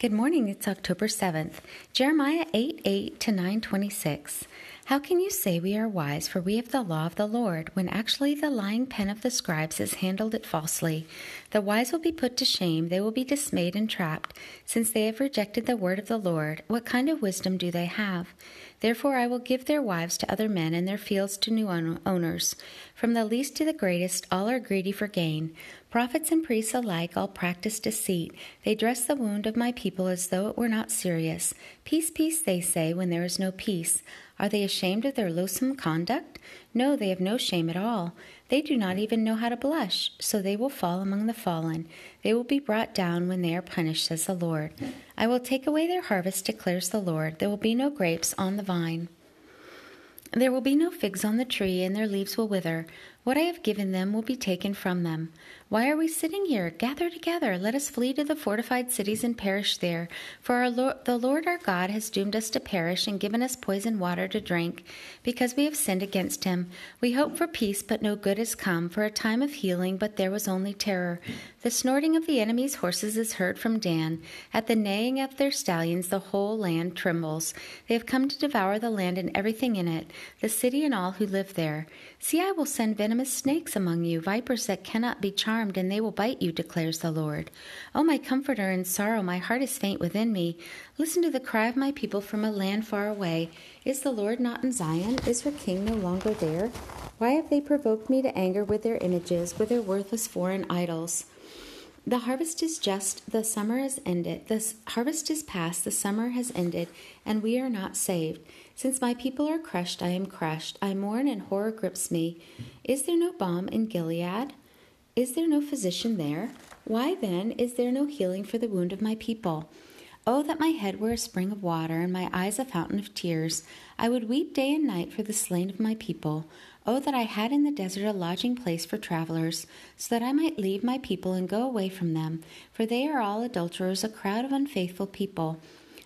Good morning. It's October 7th. Jeremiah 8 8 to 9 26. How can you say we are wise, for we have the law of the Lord, when actually the lying pen of the scribes has handled it falsely? The wise will be put to shame, they will be dismayed and trapped, since they have rejected the word of the Lord. What kind of wisdom do they have? Therefore I will give their wives to other men, and their fields to new owners. From the least to the greatest, all are greedy for gain. Prophets and priests alike all practice deceit. They dress the wound of my people as though it were not serious. Peace, peace, they say, when there is no peace. Are they ashamed of their loathsome conduct? No, they have no shame at all. They do not even know how to blush, so they will fall among the fallen. They will be brought down when they are punished, says the Lord. I will take away their harvest, declares the Lord. There will be no grapes on the vine. There will be no figs on the tree, and their leaves will wither. What I have given them will be taken from them. Why are we sitting here? Gather together. Let us flee to the fortified cities and perish there. For Lord, the Lord our God has doomed us to perish and given us poison water to drink, because we have sinned against him. We hope for peace, but no good has come, for a time of healing, but there was only terror. The snorting of the enemy's horses is heard from Dan. At the neighing of their stallions, the whole land trembles. They have come to devour the land and everything in it, the city and all who live there. See, I will send venomous snakes among you, vipers that cannot be charmed, and they will bite you, declares the Lord. O my comforter in sorrow, my heart is faint within me. Listen to the cry of my people from a land far away. Is the Lord not in Zion? Is her king no longer there? Why have they provoked me to anger with their images, with their worthless foreign idols? The harvest is just, the summer has ended. The harvest is past, the summer has ended, and we are not saved. Since my people are crushed, I am crushed. I mourn, and horror grips me. Is there no balm in Gilead? Is there no physician there? Why then is there no healing for the wound of my people? Oh, that my head were a spring of water, and my eyes a fountain of tears. I would weep day and night for the slain of my people. Oh, that I had in the desert a lodging place for travelers, so that I might leave my people and go away from them, for they are all adulterers, a crowd of unfaithful people.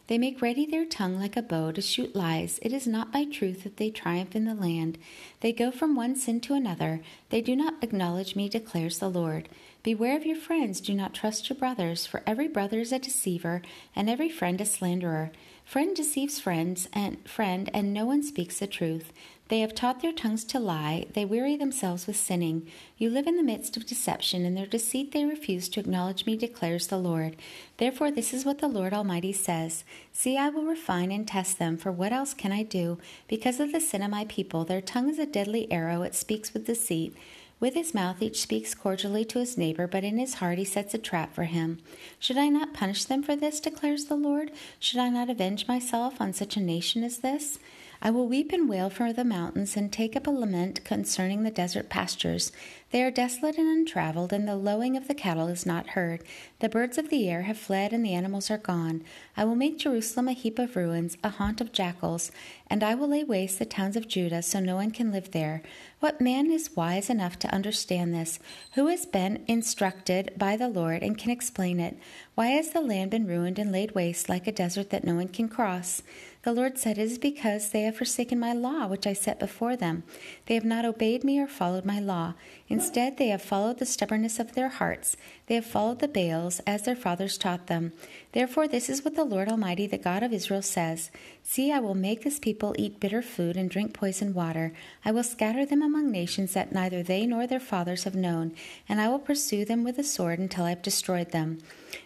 They make ready their tongue like a bow to shoot lies. It is not by truth that they triumph in the land. They go from one sin to another. They do not acknowledge me, declares the Lord. Beware of your friends. Do not trust your brothers, for every brother is a deceiver, and every friend a slanderer. Friend deceives friends and friend, and no one speaks the truth. They have taught their tongues to lie, they weary themselves with sinning. You live in the midst of deception, in their deceit they refuse to acknowledge me, declares the Lord. Therefore, this is what the Lord Almighty says See, I will refine and test them, for what else can I do? Because of the sin of my people, their tongue is a deadly arrow, it speaks with deceit. With his mouth each speaks cordially to his neighbor, but in his heart he sets a trap for him. Should I not punish them for this, declares the Lord? Should I not avenge myself on such a nation as this? I will weep and wail for the mountains and take up a lament concerning the desert pastures. They are desolate and untraveled, and the lowing of the cattle is not heard. The birds of the air have fled, and the animals are gone. I will make Jerusalem a heap of ruins, a haunt of jackals, and I will lay waste the towns of Judah, so no one can live there. What man is wise enough to understand this? Who has been instructed by the Lord and can explain it? Why has the land been ruined and laid waste like a desert that no one can cross? The Lord said, It is because they have forsaken my law, which I set before them. They have not obeyed me or followed my law. Instead, they have followed the stubbornness of their hearts. They have followed the Baals, as their fathers taught them. Therefore, this is what the Lord Almighty, the God of Israel, says See, I will make this people eat bitter food and drink poisoned water. I will scatter them among nations that neither they nor their fathers have known, and I will pursue them with the sword until I have destroyed them.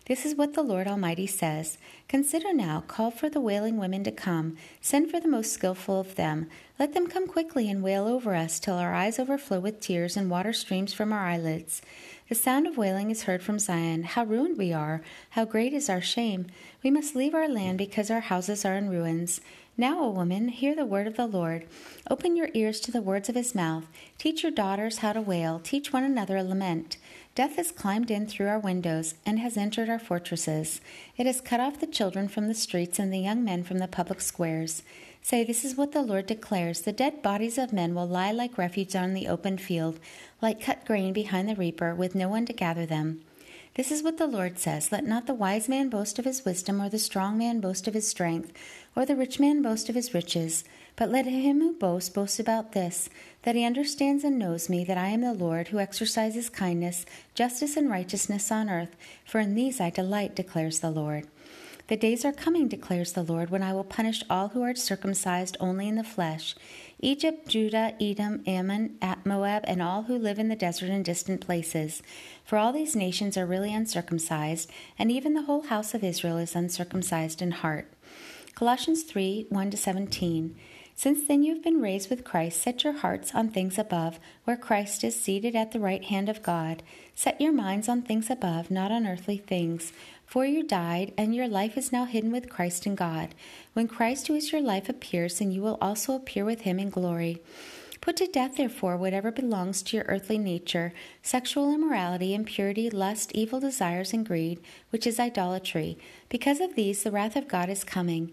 This is what the Lord Almighty says Consider now, call for the wailing women to come, send for the most skilful of them. Let them come quickly and wail over us till our eyes overflow with tears and water streams from our eyelids. The sound of wailing is heard from Zion. How ruined we are! How great is our shame! We must leave our land because our houses are in ruins. Now, O woman, hear the word of the Lord. Open your ears to the words of his mouth. Teach your daughters how to wail. Teach one another a lament. Death has climbed in through our windows and has entered our fortresses. It has cut off the children from the streets and the young men from the public squares. Say, This is what the Lord declares The dead bodies of men will lie like refuse on the open field, like cut grain behind the reaper, with no one to gather them. This is what the Lord says Let not the wise man boast of his wisdom, or the strong man boast of his strength, or the rich man boast of his riches. But let him who boasts boast about this, that he understands and knows me, that I am the Lord, who exercises kindness, justice, and righteousness on earth, for in these I delight, declares the Lord. The days are coming, declares the Lord, when I will punish all who are circumcised only in the flesh Egypt, Judah, Edom, Ammon, Moab, and all who live in the desert and distant places. For all these nations are really uncircumcised, and even the whole house of Israel is uncircumcised in heart. Colossians 3 1 17. Since then you have been raised with Christ, set your hearts on things above, where Christ is seated at the right hand of God. Set your minds on things above, not on earthly things. For you died, and your life is now hidden with Christ in God. When Christ, who is your life, appears, then you will also appear with him in glory. Put to death, therefore, whatever belongs to your earthly nature sexual immorality, impurity, lust, evil desires, and greed, which is idolatry. Because of these, the wrath of God is coming.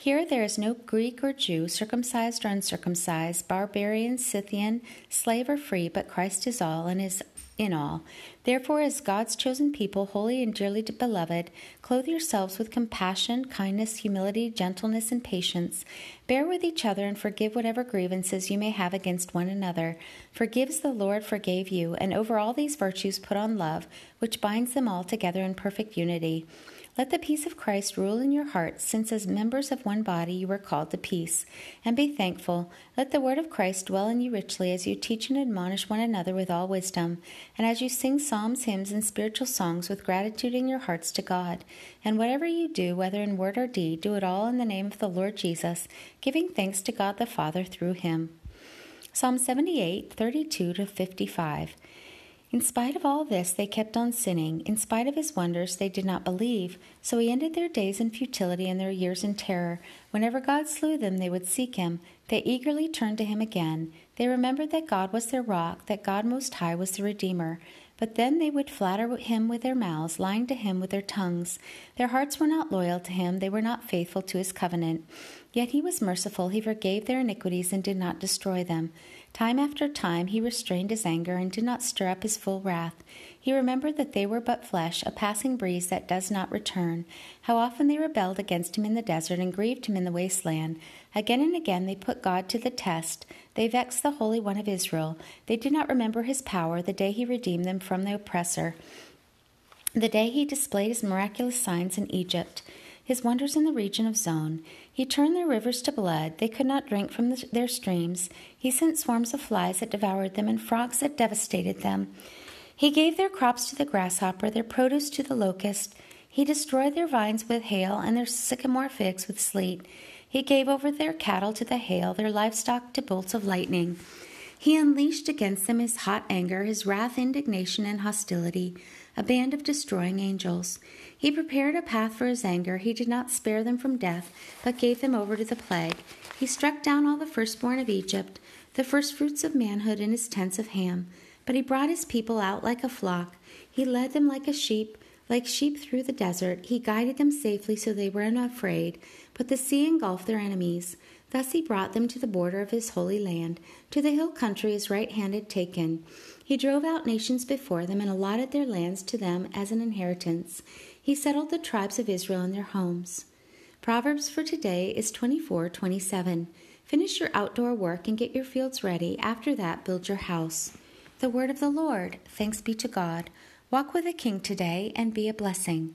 Here there is no Greek or Jew, circumcised or uncircumcised, barbarian, Scythian, slave or free, but Christ is all and is in all. Therefore, as God's chosen people, holy and dearly beloved, clothe yourselves with compassion, kindness, humility, gentleness, and patience. Bear with each other and forgive whatever grievances you may have against one another. Forgive as the Lord forgave you, and over all these virtues put on love, which binds them all together in perfect unity. Let the peace of Christ rule in your hearts, since as members of one body you were called to peace. And be thankful. Let the word of Christ dwell in you richly as you teach and admonish one another with all wisdom, and as you sing psalms, hymns, and spiritual songs with gratitude in your hearts to God. And whatever you do, whether in word or deed, do it all in the name of the Lord Jesus, giving thanks to God the Father through him. Psalm 78, 32 to 55. In spite of all this, they kept on sinning. In spite of his wonders, they did not believe. So he ended their days in futility and their years in terror. Whenever God slew them, they would seek him. They eagerly turned to him again. They remembered that God was their rock, that God Most High was the Redeemer. But then they would flatter him with their mouths, lying to him with their tongues. Their hearts were not loyal to him, they were not faithful to his covenant. Yet he was merciful, he forgave their iniquities and did not destroy them. Time after time he restrained his anger and did not stir up his full wrath. He remembered that they were but flesh, a passing breeze that does not return. How often they rebelled against him in the desert and grieved him in the wasteland. Again and again they put God to the test. They vexed the Holy One of Israel. They did not remember his power, the day he redeemed them from the oppressor, the day he displayed his miraculous signs in Egypt his wonders in the region of Zoan. He turned their rivers to blood. They could not drink from the, their streams. He sent swarms of flies that devoured them and frogs that devastated them. He gave their crops to the grasshopper, their produce to the locust. He destroyed their vines with hail and their sycamore figs with sleet. He gave over their cattle to the hail, their livestock to bolts of lightning. He unleashed against them his hot anger, his wrath, indignation, and hostility, a band of destroying angels. He prepared a path for his anger. He did not spare them from death, but gave them over to the plague. He struck down all the firstborn of Egypt, the firstfruits of manhood in his tents of Ham. But he brought his people out like a flock. He led them like a sheep, like sheep through the desert. He guided them safely so they were not afraid. But the sea engulfed their enemies. Thus he brought them to the border of his holy land, to the hill country his right hand had taken. He drove out nations before them and allotted their lands to them as an inheritance. He settled the tribes of Israel in their homes. Proverbs for today is 24:27. Finish your outdoor work and get your fields ready. After that, build your house. The word of the Lord. Thanks be to God. Walk with the King today and be a blessing.